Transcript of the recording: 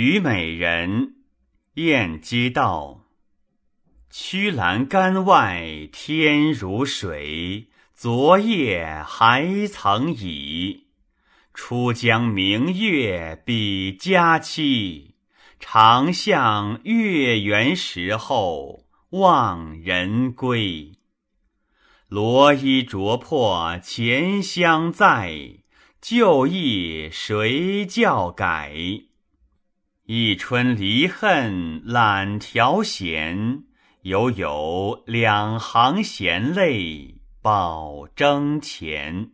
虞美人，晏几道。曲栏杆外天如水，昨夜还曾倚。出江明月比佳期，长向月圆时候望人归。罗衣着破前香在，旧忆谁教改？一春离恨懒调弦，犹有两行闲泪报征前。